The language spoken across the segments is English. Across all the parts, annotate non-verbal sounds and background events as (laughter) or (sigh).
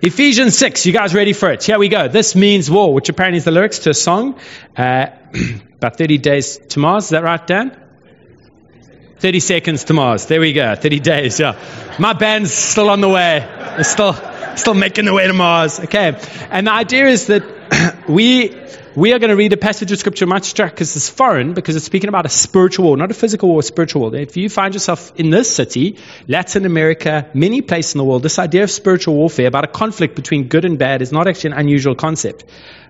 Ephesians 6, you guys ready for it? Here we go. This means war, which apparently is the lyrics to a song. Uh, (clears throat) about 30 days to Mars, is that right, Dan? 30 seconds to Mars. There we go. 30 days, yeah. My band's still on the way. They're still, still making the way to Mars. Okay. And the idea is that we we are going to read a passage of scripture much because it's foreign because it's speaking about a spiritual war, not a physical war, a spiritual war. If you find yourself in this city, Latin America, many places in the world, this idea of spiritual warfare, about a conflict between good and bad, is not actually an unusual concept.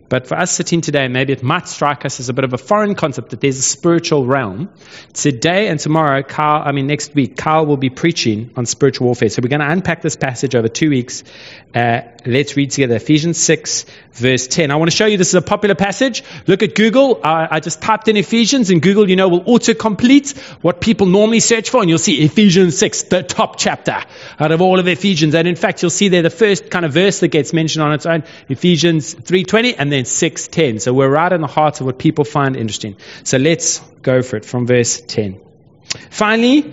But for us sitting today, maybe it might strike us as a bit of a foreign concept that there's a spiritual realm. Today and tomorrow, Carl, I mean next week, Carl will be preaching on spiritual warfare. So we're going to unpack this passage over two weeks. Uh, let's read together Ephesians 6, verse 10. I want to show you this is a popular passage. Look at Google. Uh, I just typed in Ephesians, and Google, you know, will auto-complete what people normally search for, and you'll see Ephesians 6, the top chapter out of all of Ephesians. And in fact, you'll see there the first kind of verse that gets mentioned on its own, Ephesians 3.20, and then then 6:10. So we're right in the heart of what people find interesting. So let's go for it from verse 10. Finally,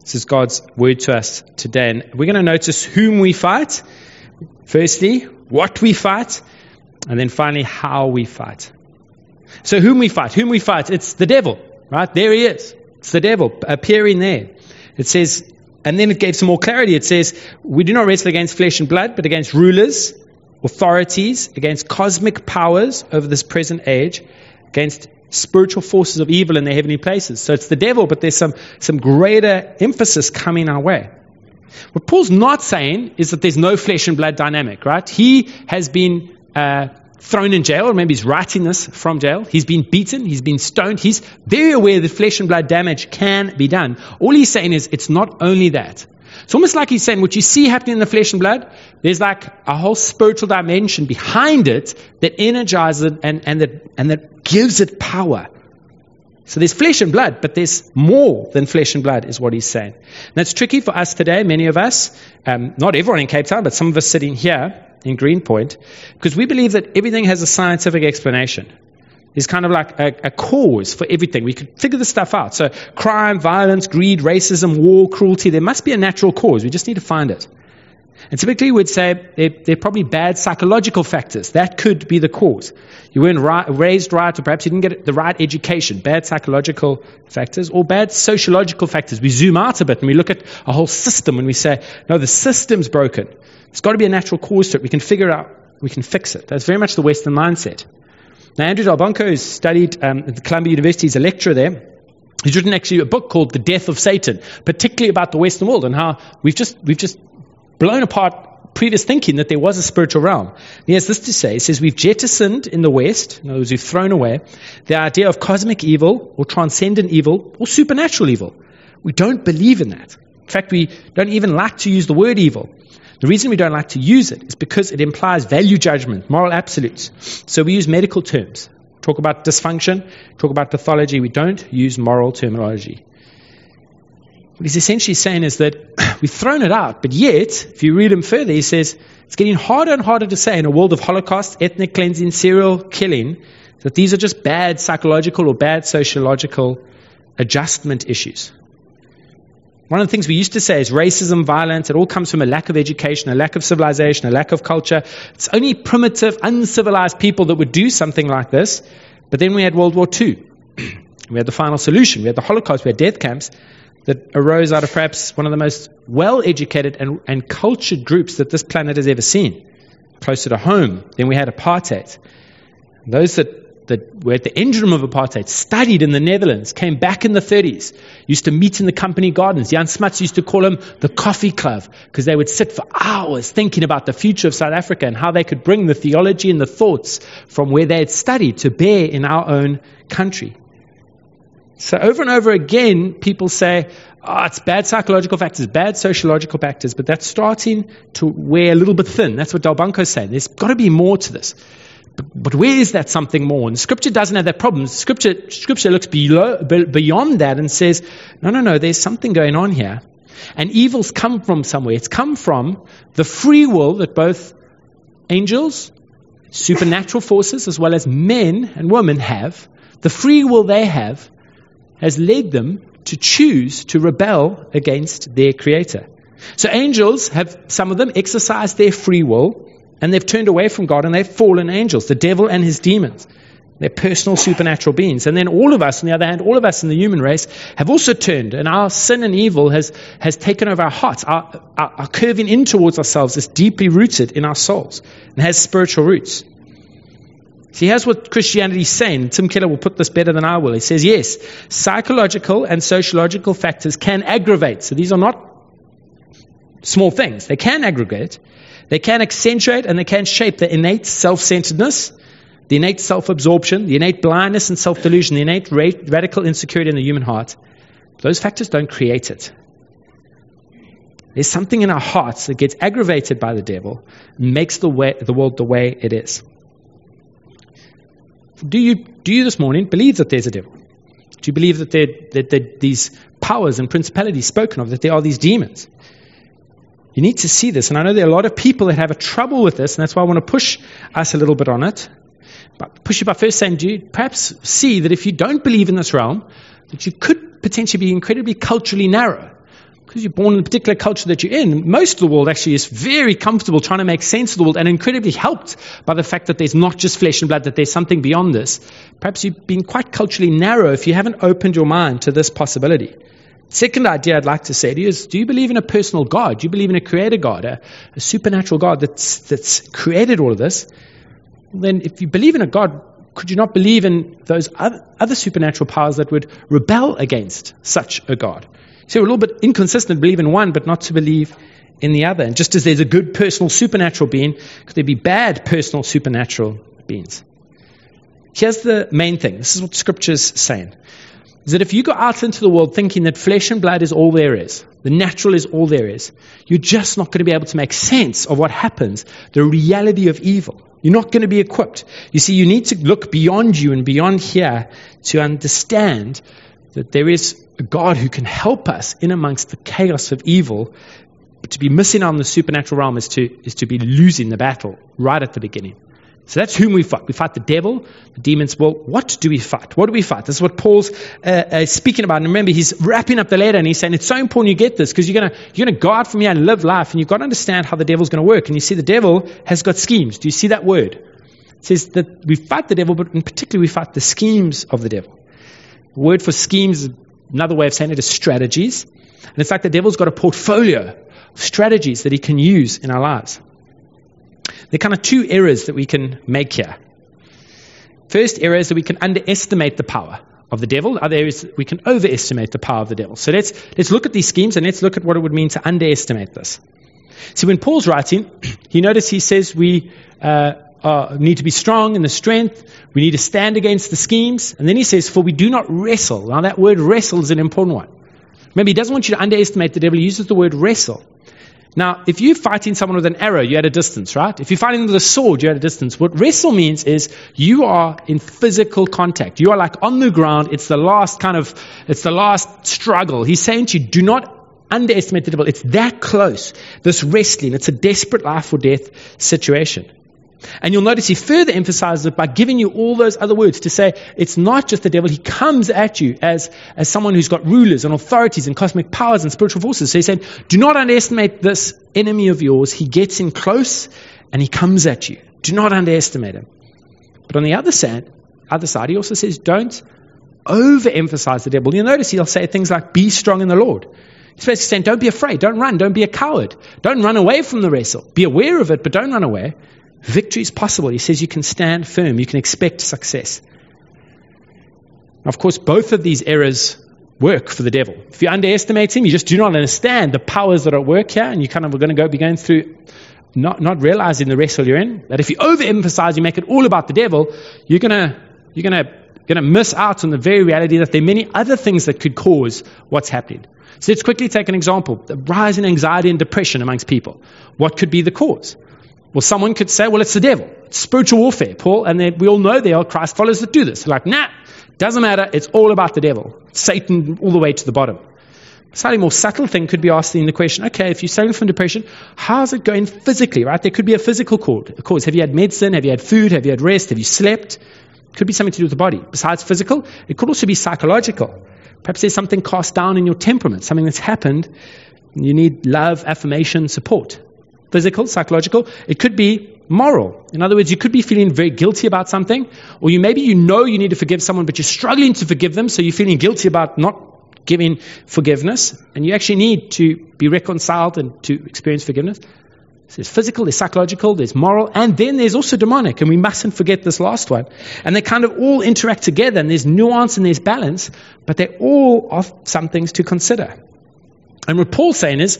This is God's word to us today. And we're going to notice whom we fight. Firstly, what we fight. And then finally, how we fight. So, whom we fight? Whom we fight? It's the devil, right? There he is. It's the devil appearing there. It says, and then it gave some more clarity. It says, We do not wrestle against flesh and blood, but against rulers, authorities, against cosmic powers over this present age, against spiritual forces of evil in the heavenly places. So it's the devil, but there's some, some greater emphasis coming our way. What Paul's not saying is that there's no flesh and blood dynamic, right? He has been uh, thrown in jail, or maybe he's writing this from jail. He's been beaten, he's been stoned. He's very aware that flesh and blood damage can be done. All he's saying is it's not only that. It's almost like he's saying what you see happening in the flesh and blood, there's like a whole spiritual dimension behind it that energizes it and, and, that, and that gives it power. So there's flesh and blood, but there's more than flesh and blood, is what he's saying. And that's tricky for us today, many of us, um, not everyone in Cape Town, but some of us sitting here in Greenpoint, because we believe that everything has a scientific explanation is kind of like a, a, cause for everything. We could figure this stuff out. So, crime, violence, greed, racism, war, cruelty, there must be a natural cause. We just need to find it. And typically, we'd say they're, they're probably bad psychological factors. That could be the cause. You weren't right, raised right, or perhaps you didn't get the right education. Bad psychological factors, or bad sociological factors. We zoom out a bit and we look at a whole system and we say, no, the system's broken. There's got to be a natural cause to it. We can figure it out. We can fix it. That's very much the Western mindset. Now, Andrew Delbanco, has studied um, at Columbia University, he's a lecturer there. He's written actually a book called The Death of Satan, particularly about the Western world and how we've just, we've just blown apart previous thinking that there was a spiritual realm. He has this to say. He says, We've jettisoned in the West, in other words, we've thrown away the idea of cosmic evil or transcendent evil or supernatural evil. We don't believe in that. In fact, we don't even like to use the word evil. The reason we don't like to use it is because it implies value judgment, moral absolutes. So we use medical terms. Talk about dysfunction, talk about pathology. We don't use moral terminology. What he's essentially saying is that (clears throat) we've thrown it out, but yet, if you read him further, he says it's getting harder and harder to say in a world of Holocaust, ethnic cleansing, serial killing, that these are just bad psychological or bad sociological adjustment issues. One of the things we used to say is racism, violence, it all comes from a lack of education, a lack of civilization, a lack of culture. It's only primitive, uncivilized people that would do something like this. But then we had World War II. (clears throat) we had the final solution. We had the Holocaust. We had death camps that arose out of perhaps one of the most well educated and, and cultured groups that this planet has ever seen. Closer to home. Then we had apartheid. Those that that were at the engine of apartheid, studied in the Netherlands, came back in the 30s, used to meet in the company gardens. Jan Smuts used to call them the coffee club because they would sit for hours thinking about the future of South Africa and how they could bring the theology and the thoughts from where they had studied to bear in our own country. So over and over again, people say, oh, it's bad psychological factors, bad sociological factors, but that's starting to wear a little bit thin. That's what Delbanco's saying. There's got to be more to this. But where is that something more? And Scripture doesn't have that problem. Scripture, Scripture looks below, beyond that and says, no, no, no, there's something going on here. And evil's come from somewhere. It's come from the free will that both angels, supernatural forces, as well as men and women have. The free will they have has led them to choose to rebel against their Creator. So angels have, some of them, exercised their free will and they've turned away from God and they've fallen angels, the devil and his demons. They're personal supernatural beings. And then all of us, on the other hand, all of us in the human race have also turned, and our sin and evil has, has taken over our hearts. Our, our, our curving in towards ourselves is deeply rooted in our souls and has spiritual roots. See, here's what Christianity is saying. Tim Keller will put this better than I will. He says, yes, psychological and sociological factors can aggravate. So these are not small things. They can aggregate. They can accentuate and they can shape the innate self centeredness, the innate self absorption, the innate blindness and self delusion, the innate ra- radical insecurity in the human heart. Those factors don't create it. There's something in our hearts that gets aggravated by the devil and makes the, way, the world the way it is. Do you, do you this morning believe that there's a devil? Do you believe that, there, that, that these powers and principalities spoken of, that there are these demons? You need to see this. And I know there are a lot of people that have a trouble with this, and that's why I want to push us a little bit on it. But push you by first saying, do you perhaps see that if you don't believe in this realm, that you could potentially be incredibly culturally narrow? Because you're born in a particular culture that you're in, most of the world actually is very comfortable trying to make sense of the world and incredibly helped by the fact that there's not just flesh and blood, that there's something beyond this. Perhaps you've been quite culturally narrow if you haven't opened your mind to this possibility. Second idea I'd like to say to you is do you believe in a personal God? Do you believe in a creator God, a, a supernatural God that's, that's created all of this? Then, if you believe in a God, could you not believe in those other, other supernatural powers that would rebel against such a God? So, we're a little bit inconsistent to believe in one, but not to believe in the other. And just as there's a good personal supernatural being, could there be bad personal supernatural beings? Here's the main thing this is what Scripture's saying is that if you go out into the world thinking that flesh and blood is all there is, the natural is all there is, you're just not going to be able to make sense of what happens, the reality of evil. You're not going to be equipped. You see, you need to look beyond you and beyond here to understand that there is a God who can help us in amongst the chaos of evil. But to be missing out on the supernatural realm is to, is to be losing the battle right at the beginning. So that's whom we fight. We fight the devil, the demons. Well, what do we fight? What do we fight? This is what Paul's uh, uh, speaking about. And remember, he's wrapping up the letter and he's saying it's so important you get this because you're going you're gonna go out from here and live life and you've got to understand how the devil's going to work. And you see, the devil has got schemes. Do you see that word? It says that we fight the devil, but in particular, we fight the schemes of the devil. The word for schemes, another way of saying it is strategies. And it's like the devil's got a portfolio of strategies that he can use in our lives. There are kind of two errors that we can make here. First error is that we can underestimate the power of the devil. Other areas we can overestimate the power of the devil. So let's let's look at these schemes and let's look at what it would mean to underestimate this. See, when Paul's writing, (clears throat) he notice he says we uh, uh, need to be strong in the strength. We need to stand against the schemes. And then he says, "For we do not wrestle." Now that word "wrestle" is an important one. Remember, he doesn't want you to underestimate the devil. He uses the word "wrestle." Now, if you're fighting someone with an arrow, you're at a distance, right? If you're fighting with a sword, you're at a distance. What wrestle means is you are in physical contact. You are like on the ground. It's the last kind of, it's the last struggle. He's saying to you, do not underestimate the devil. It's that close. This wrestling, it's a desperate life or death situation. And you'll notice he further emphasizes it by giving you all those other words to say it's not just the devil. He comes at you as, as someone who's got rulers and authorities and cosmic powers and spiritual forces. So he's saying, do not underestimate this enemy of yours. He gets in close and he comes at you. Do not underestimate him. But on the other side, other side, he also says, don't overemphasize the devil. You'll notice he'll say things like, be strong in the Lord. He's basically saying, don't be afraid, don't run, don't be a coward, don't run away from the wrestle. Be aware of it, but don't run away. Victory is possible. He says you can stand firm, you can expect success. Of course, both of these errors work for the devil. If you underestimate him, you just do not understand the powers that are at work here, and you kind of are going to go be going through not, not realizing the wrestle you're in. But if you overemphasize, you make it all about the devil, you're gonna you're gonna gonna miss out on the very reality that there are many other things that could cause what's happening. So let's quickly take an example: the rise in anxiety and depression amongst people. What could be the cause? Well, someone could say, well, it's the devil. It's spiritual warfare, Paul. And then we all know there are Christ followers that do this. Like, nah, doesn't matter. It's all about the devil. Satan all the way to the bottom. A slightly more subtle thing could be asking the question, okay, if you're suffering from depression, how's it going physically, right? There could be a physical cause. Have you had medicine? Have you had food? Have you had rest? Have you slept? Could be something to do with the body. Besides physical, it could also be psychological. Perhaps there's something cast down in your temperament, something that's happened. You need love, affirmation, support. Physical, psychological. It could be moral. In other words, you could be feeling very guilty about something, or you maybe you know you need to forgive someone, but you're struggling to forgive them, so you're feeling guilty about not giving forgiveness, and you actually need to be reconciled and to experience forgiveness. So there's physical, there's psychological, there's moral, and then there's also demonic, and we mustn't forget this last one. And they kind of all interact together, and there's nuance and there's balance, but they all are some things to consider. And what Paul's saying is,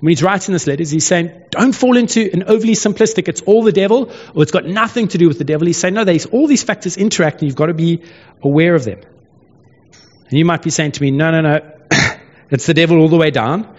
when he's writing this letter, he's saying, don't fall into an overly simplistic, it's all the devil, or it's got nothing to do with the devil. He's saying, no, there's all these factors interact, and you've got to be aware of them. And you might be saying to me, no, no, no, (coughs) it's the devil all the way down.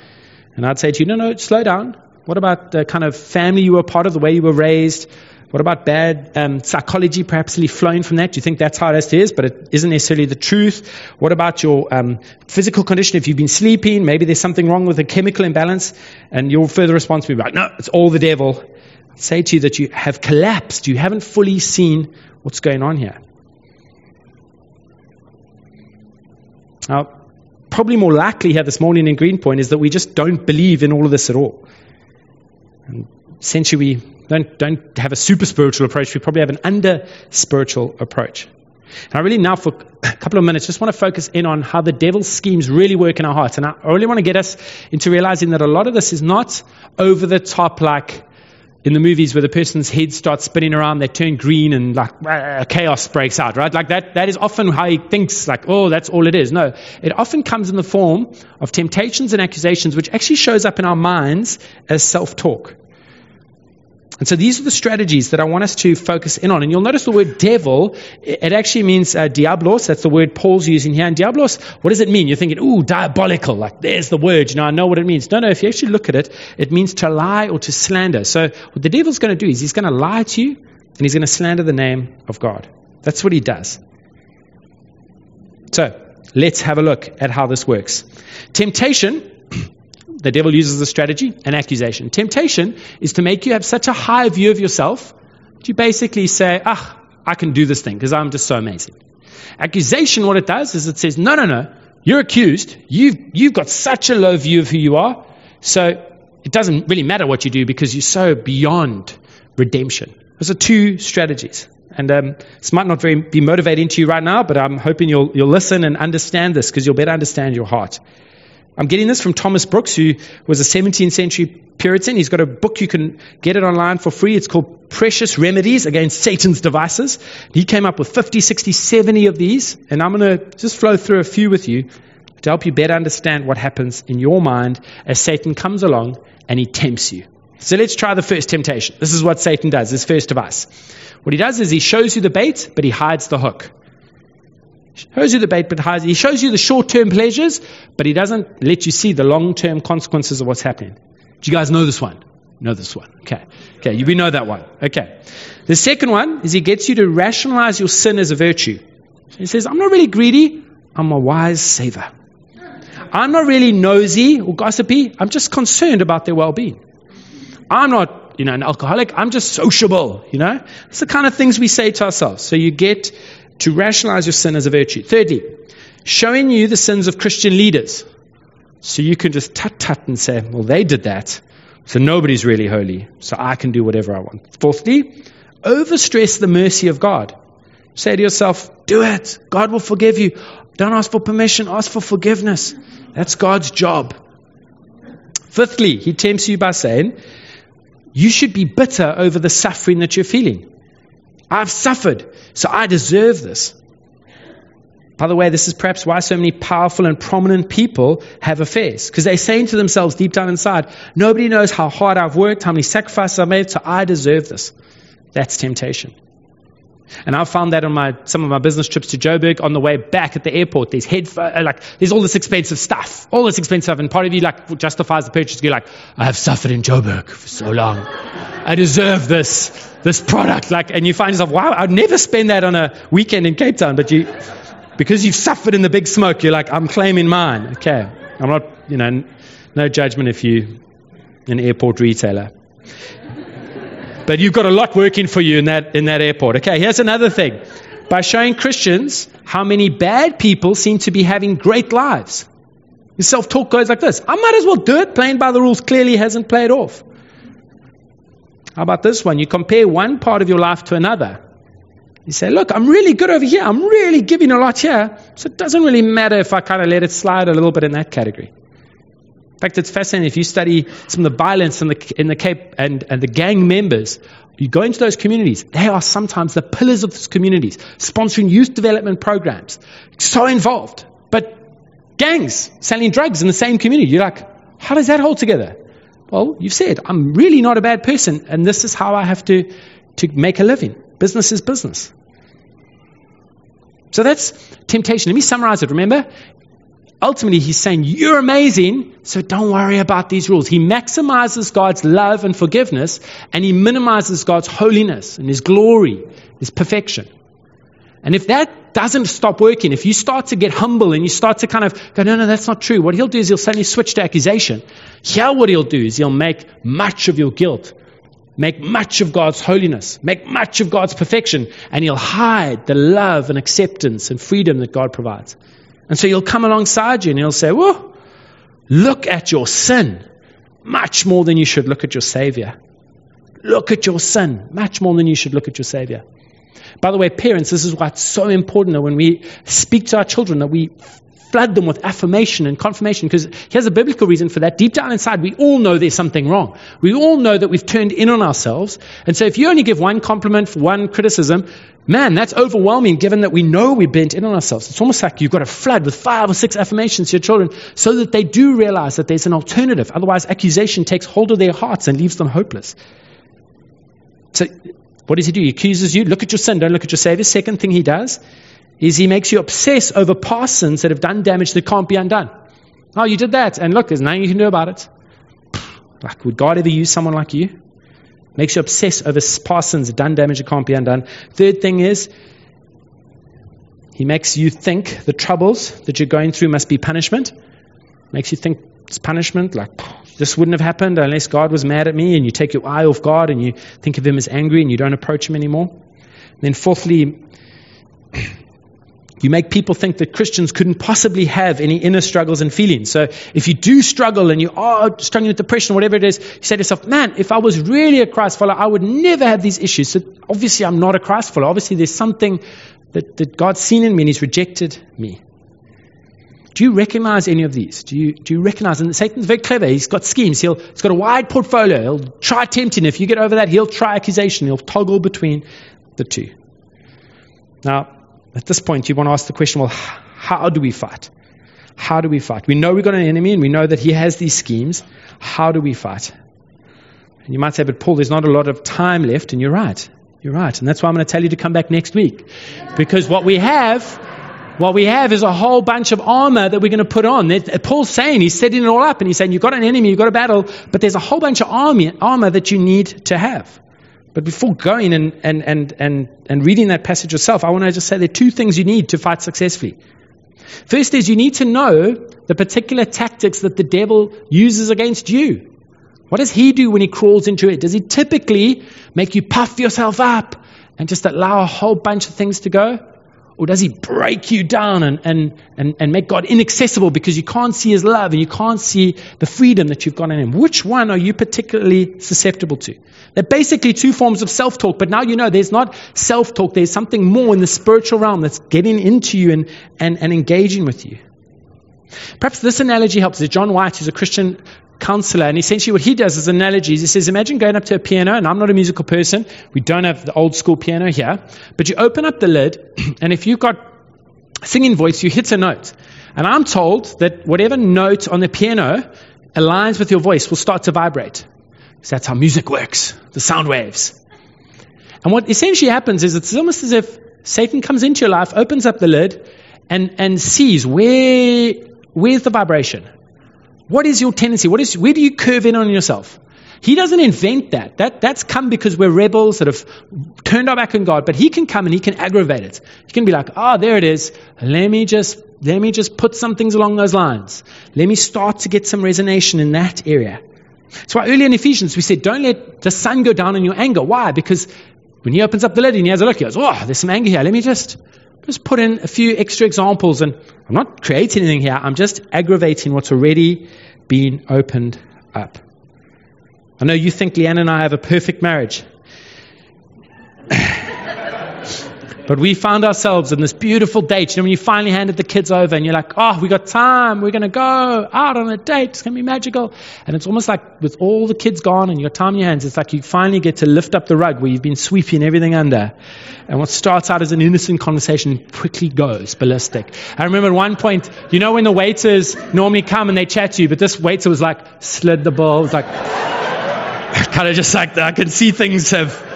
And I'd say to you, no, no, slow down. What about the kind of family you were part of, the way you were raised? What about bad um, psychology perhaps flowing from that? Do you think that's how it is, but it isn't necessarily the truth? What about your um, physical condition? If you've been sleeping, maybe there's something wrong with a chemical imbalance, and your further response will be like, no, it's all the devil. I'd say to you that you have collapsed. You haven't fully seen what's going on here. Now, probably more likely here this morning in Greenpoint is that we just don't believe in all of this at all. And essentially, we don't, don't have a super spiritual approach. We probably have an under spiritual approach. And I really now, for (coughs) a couple of minutes, just want to focus in on how the devil's schemes really work in our hearts. And I really want to get us into realizing that a lot of this is not over the top, like in the movies where the person's head starts spinning around, they turn green and like uh, chaos breaks out, right? Like that, that is often how he thinks, like, oh, that's all it is. No, it often comes in the form of temptations and accusations, which actually shows up in our minds as self talk. And so these are the strategies that I want us to focus in on. And you'll notice the word devil, it actually means uh, diablos. That's the word Paul's using here. And diablos, what does it mean? You're thinking, ooh, diabolical. Like, there's the word. You know, I know what it means. No, no, if you actually look at it, it means to lie or to slander. So what the devil's going to do is he's going to lie to you and he's going to slander the name of God. That's what he does. So let's have a look at how this works. Temptation (clears throat) the devil uses a strategy, an accusation. Temptation is to make you have such a high view of yourself that you basically say, ah, I can do this thing because I'm just so amazing. Accusation, what it does is it says, no, no, no, you're accused. You've, you've got such a low view of who you are. So it doesn't really matter what you do because you're so beyond redemption. Those are two strategies. And um, this might not very, be motivating to you right now, but I'm hoping you'll, you'll listen and understand this because you'll better understand your heart. I'm getting this from Thomas Brooks, who was a 17th century Puritan. He's got a book, you can get it online for free. It's called Precious Remedies Against Satan's Devices. He came up with 50, 60, 70 of these, and I'm going to just flow through a few with you to help you better understand what happens in your mind as Satan comes along and he tempts you. So let's try the first temptation. This is what Satan does, his first device. What he does is he shows you the bait, but he hides the hook shows you the bait, but he shows you the short term pleasures, but he doesn't let you see the long term consequences of what's happening. Do you guys know this one? Know this one. Okay. Okay, we know that one. Okay. The second one is he gets you to rationalize your sin as a virtue. So he says, I'm not really greedy, I'm a wise saver. I'm not really nosy or gossipy, I'm just concerned about their well being. I'm not, you know, an alcoholic, I'm just sociable, you know? It's the kind of things we say to ourselves. So you get to rationalize your sin as a virtue. Thirdly, showing you the sins of Christian leaders. So you can just tut tut and say, well, they did that. So nobody's really holy. So I can do whatever I want. Fourthly, overstress the mercy of God. Say to yourself, do it. God will forgive you. Don't ask for permission, ask for forgiveness. That's God's job. Fifthly, he tempts you by saying, you should be bitter over the suffering that you're feeling. I've suffered, so I deserve this. By the way, this is perhaps why so many powerful and prominent people have affairs. Because they're saying to themselves deep down inside, nobody knows how hard I've worked, how many sacrifices I've made, so I deserve this. That's temptation. And I found that on my some of my business trips to Joburg on the way back at the airport. There's headphones, uh, like there's all this expensive stuff, all this expensive stuff, and part of you like justifies the purchase. You're like, I have suffered in Joburg for so long, I deserve this this product. Like, and you find yourself, wow, I'd never spend that on a weekend in Cape Town, but you, because you've suffered in the big smoke, you're like, I'm claiming mine. Okay, I'm not, you know, no judgment if you an airport retailer. But you've got a lot working for you in that, in that airport. Okay, here's another thing. By showing Christians how many bad people seem to be having great lives. Your self talk goes like this I might as well do it. Playing by the rules clearly hasn't played off. How about this one? You compare one part of your life to another. You say, Look, I'm really good over here. I'm really giving a lot here. So it doesn't really matter if I kind of let it slide a little bit in that category. In fact, it's fascinating if you study some of the violence in the, in the Cape and, and the gang members, you go into those communities, they are sometimes the pillars of those communities, sponsoring youth development programs, so involved. But gangs selling drugs in the same community, you're like, how does that hold together? Well, you've said, I'm really not a bad person, and this is how I have to, to make a living. Business is business. So that's temptation. Let me summarize it. Remember, ultimately he's saying, You're amazing, so don't worry about these rules. He maximizes God's love and forgiveness, and he minimizes God's holiness and his glory, his perfection. And if that doesn't stop working, if you start to get humble and you start to kind of go, no, no, that's not true, what he'll do is he'll suddenly switch to accusation. Here, what he'll do is he'll make much of your guilt, make much of God's holiness, make much of God's perfection, and he'll hide the love and acceptance and freedom that God provides. And so he'll come alongside you and he'll say, Whoa, look at your sin much more than you should look at your Savior. Look at your sin much more than you should look at your Savior. By the way, parents, this is why it's so important that when we speak to our children, that we flood them with affirmation and confirmation. Because here's a biblical reason for that. Deep down inside, we all know there's something wrong. We all know that we've turned in on ourselves. And so if you only give one compliment for one criticism, man, that's overwhelming given that we know we're bent in on ourselves. It's almost like you've got to flood with five or six affirmations to your children so that they do realize that there's an alternative. Otherwise, accusation takes hold of their hearts and leaves them hopeless. So, what does he do? He accuses you. Look at your sin, don't look at your Savior. Second thing he does is he makes you obsess over past sins that have done damage that can't be undone. Oh, you did that, and look, there's nothing you can do about it. Like, would God ever use someone like you? Makes you obsess over past sins that done damage that can't be undone. Third thing is, he makes you think the troubles that you're going through must be punishment. Makes you think it's punishment, like this wouldn't have happened unless God was mad at me, and you take your eye off God and you think of him as angry and you don't approach him anymore. And then, fourthly, (clears throat) you make people think that Christians couldn't possibly have any inner struggles and feelings. So if you do struggle and you are struggling with depression, whatever it is, you say to yourself, man, if I was really a Christ follower, I would never have these issues. So obviously I'm not a Christ follower. Obviously there's something that, that God's seen in me and he's rejected me. Do you recognize any of these? Do you, do you recognize? And Satan's very clever. He's got schemes. He'll, he's got a wide portfolio. He'll try tempting. If you get over that, he'll try accusation. He'll toggle between the two. Now, at this point, you want to ask the question well, how do we fight? How do we fight? We know we've got an enemy and we know that he has these schemes. How do we fight? And you might say, but Paul, there's not a lot of time left, and you're right. You're right. And that's why I'm going to tell you to come back next week. Because what we have, what we have is a whole bunch of armor that we're going to put on. Uh, Paul's saying, he's setting it all up, and he's saying, you've got an enemy, you've got a battle, but there's a whole bunch of army, armor that you need to have. But before going and, and, and, and, and reading that passage yourself, I want to just say there are two things you need to fight successfully. First is you need to know the particular tactics that the devil uses against you. What does he do when he crawls into it? Does he typically make you puff yourself up and just allow a whole bunch of things to go? Or does he break you down and, and, and, and make God inaccessible because you can't see his love and you can't see the freedom that you've got in him? Which one are you particularly susceptible to? They're basically two forms of self talk, but now you know there's not self talk, there's something more in the spiritual realm that's getting into you and, and, and engaging with you. Perhaps this analogy helps. John White, who's a Christian counselor, and essentially what he does is analogies. He says, Imagine going up to a piano, and I'm not a musical person. We don't have the old school piano here, but you open up the lid, (clears throat) and if you've got singing voice, you hit a note. And I'm told that whatever note on the piano aligns with your voice will start to vibrate. So that's how music works, the sound waves. And what essentially happens is it's almost as if Satan comes into your life, opens up the lid, and, and sees where where's the vibration? What is your tendency? What is where do you curve in on yourself? He doesn't invent that. That that's come because we're rebels that have turned our back on God. But he can come and he can aggravate it. He can be like, oh, there it is. Let me just let me just put some things along those lines. Let me start to get some resonation in that area. That's why earlier in Ephesians we said, don't let the sun go down on your anger. Why? Because when he opens up the lid and he has a look, he goes, oh, there's some anger here. Let me just just put in a few extra examples. And I'm not creating anything here. I'm just aggravating what's already been opened up. I know you think Leanne and I have a perfect marriage. But we found ourselves in this beautiful date. You know, when you finally handed the kids over and you're like, oh, we got time. We're going to go out on a date. It's going to be magical. And it's almost like with all the kids gone and you got time in your hands, it's like you finally get to lift up the rug where you've been sweeping everything under. And what starts out as an innocent conversation quickly goes ballistic. I remember at one point, you know, when the waiters normally come and they chat to you, but this waiter was like, slid the ball. It was like, (laughs) kind of just like, I can see things have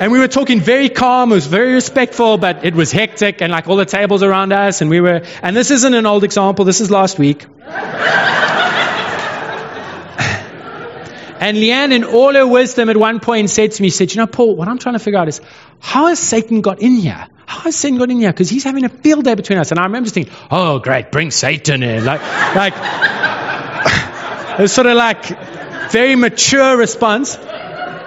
and we were talking very calm, it was very respectful, but it was hectic and like all the tables around us. And we were, and this isn't an old example, this is last week. And Leanne, in all her wisdom, at one point said to me, said, You know, Paul, what I'm trying to figure out is how has Satan got in here? How has Satan got in here? Because he's having a field day between us. And I remember just thinking, Oh, great, bring Satan in. Like, like, (laughs) it was sort of like very mature response.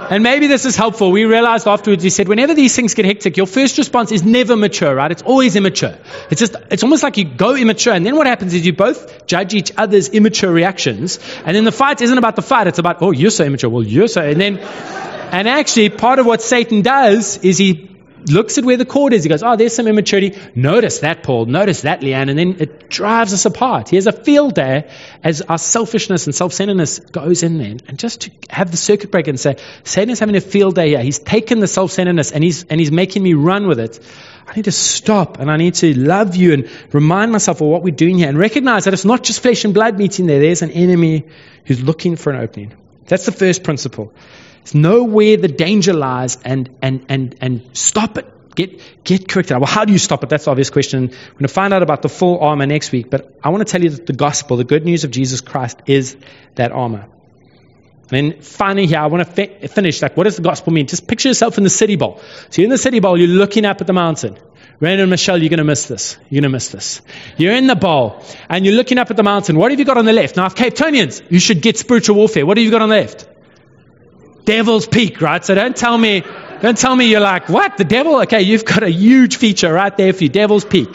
And maybe this is helpful. We realized afterwards, he said, whenever these things get hectic, your first response is never mature, right? It's always immature. It's just, it's almost like you go immature. And then what happens is you both judge each other's immature reactions. And then the fight isn't about the fight. It's about, oh, you're so immature. Well, you're so, and then, and actually part of what Satan does is he looks at where the cord is. He goes, Oh, there's some immaturity. Notice that, Paul. Notice that, Leanne. And then it drives us apart. He has a field there as our selfishness and self centeredness goes in there. And just to have the circuit breaker and say, Satan is having a field day here. He's taken the self centeredness and he's, and he's making me run with it. I need to stop and I need to love you and remind myself of what we're doing here and recognize that it's not just flesh and blood meeting there. There's an enemy who's looking for an opening. That's the first principle. Know where the danger lies and, and, and, and stop it. Get, get corrected. Well, how do you stop it? That's the obvious question. We're going to find out about the full armor next week, but I want to tell you that the gospel, the good news of Jesus Christ, is that armor. And then finally, here, I want to fi- finish. Like, what does the gospel mean? Just picture yourself in the city bowl. So you're in the city bowl, you're looking up at the mountain. Randy and Michelle, you're going to miss this. You're going to miss this. You're in the bowl, and you're looking up at the mountain. What have you got on the left? Now, if Capetonians, you should get spiritual warfare. What have you got on the left? Devil's Peak, right? So don't tell me, don't tell me you're like, what? The devil? Okay, you've got a huge feature right there for you, Devil's Peak.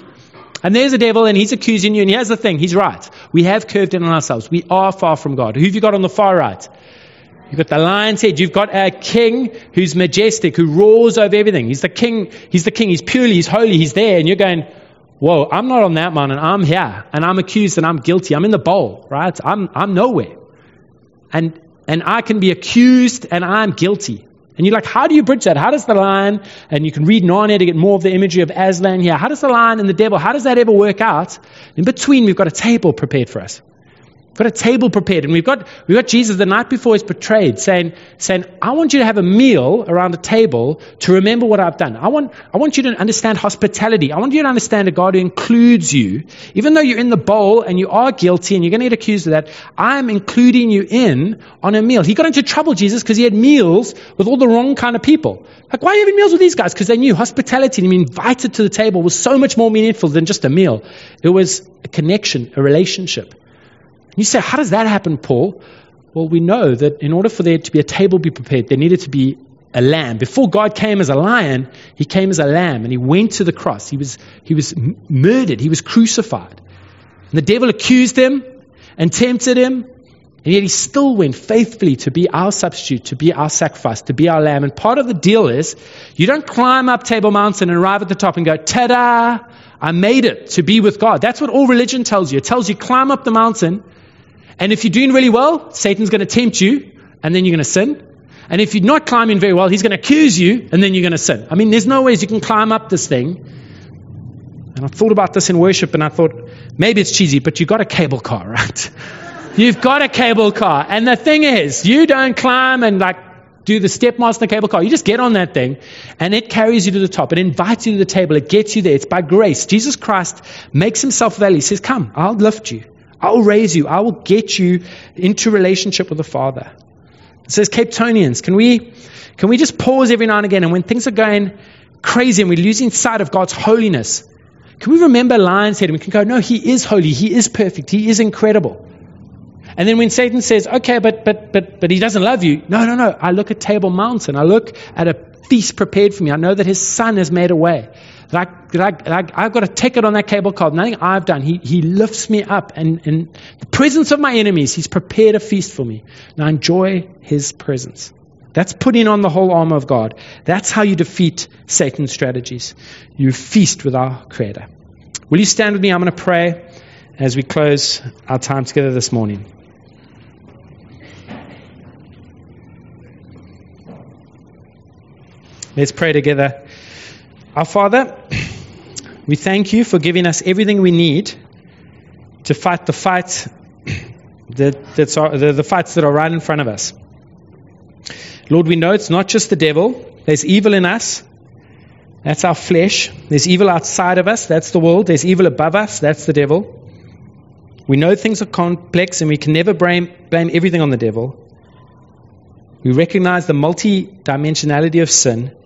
And there's a devil, and he's accusing you. And here's the thing: he's right. We have curved in on ourselves. We are far from God. Who have you got on the far right? You've got the lion's head. You've got a king who's majestic, who roars over everything. He's the king. He's the king. He's purely. He's holy. He's there. And you're going, whoa! I'm not on that mountain. I'm here, and I'm accused, and I'm guilty. I'm in the bowl, right? I'm I'm nowhere. And and I can be accused and I'm guilty. And you're like, how do you bridge that? How does the lion, and you can read Narnia to get more of the imagery of Aslan here, how does the lion and the devil, how does that ever work out? In between, we've got a table prepared for us. We've got a table prepared, and we've got, we've got Jesus the night before he's betrayed saying, saying, I want you to have a meal around a table to remember what I've done. I want, I want you to understand hospitality. I want you to understand a God who includes you. Even though you're in the bowl and you are guilty and you're going to get accused of that, I'm including you in on a meal. He got into trouble, Jesus, because he had meals with all the wrong kind of people. Like, why are you having meals with these guys? Because they knew hospitality and being invited to the table was so much more meaningful than just a meal. It was a connection, a relationship. You say, how does that happen, Paul? Well, we know that in order for there to be a table be prepared, there needed to be a lamb. Before God came as a lion, he came as a lamb and he went to the cross. He was, he was murdered, he was crucified. And the devil accused him and tempted him, and yet he still went faithfully to be our substitute, to be our sacrifice, to be our lamb. And part of the deal is you don't climb up Table Mountain and arrive at the top and go, ta da, I made it to be with God. That's what all religion tells you. It tells you climb up the mountain and if you're doing really well, Satan's going to tempt you, and then you're going to sin. And if you're not climbing very well, he's going to accuse you, and then you're going to sin. I mean, there's no ways you can climb up this thing. And I thought about this in worship, and I thought, maybe it's cheesy, but you've got a cable car, (laughs) right? You've got a cable car. And the thing is, you don't climb and like do the Stepmaster cable car. You just get on that thing and it carries you to the top. It invites you to the table. It gets you there. It's by grace. Jesus Christ makes himself available. He says, Come, I'll lift you. I'll raise you. I will get you into relationship with the Father. It says, Capetonians, can we, can we just pause every now and again? And when things are going crazy and we're losing sight of God's holiness, can we remember Lion's Head and we can go, No, He is holy. He is perfect. He is incredible. And then when Satan says, okay, but, but, but, but he doesn't love you. No, no, no. I look at Table Mountain. I look at a feast prepared for me. I know that his son has made a way. I've got a ticket on that cable car. Nothing I've done. He, he lifts me up. And in the presence of my enemies, he's prepared a feast for me. I enjoy his presence. That's putting on the whole armor of God. That's how you defeat Satan's strategies. You feast with our Creator. Will you stand with me? I'm going to pray as we close our time together this morning. Let's pray together. Our Father, we thank you for giving us everything we need to fight the fight that, that's our, the, the fights that are right in front of us. Lord, we know it's not just the devil. There's evil in us. That's our flesh. There's evil outside of us. That's the world. There's evil above us. That's the devil. We know things are complex and we can never blame, blame everything on the devil. We recognize the multi-dimensionality of sin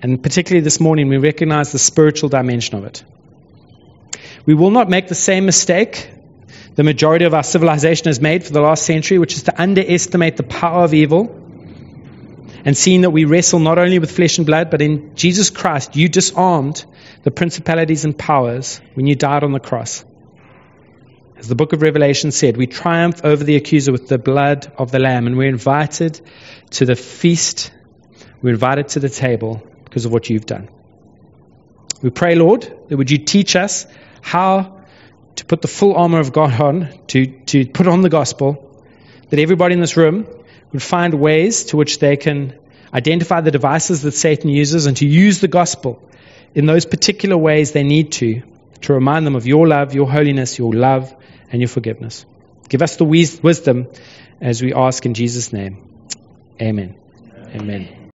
and particularly this morning, we recognize the spiritual dimension of it. We will not make the same mistake the majority of our civilization has made for the last century, which is to underestimate the power of evil and seeing that we wrestle not only with flesh and blood, but in Jesus Christ, you disarmed the principalities and powers when you died on the cross. As the book of Revelation said, we triumph over the accuser with the blood of the Lamb, and we're invited to the feast, we're invited to the table because of what you've done. We pray, Lord, that would you teach us how to put the full armor of God on, to, to put on the gospel, that everybody in this room would find ways to which they can identify the devices that Satan uses and to use the gospel in those particular ways they need to, to remind them of your love, your holiness, your love, and your forgiveness. Give us the wisdom as we ask in Jesus' name. Amen. Amen.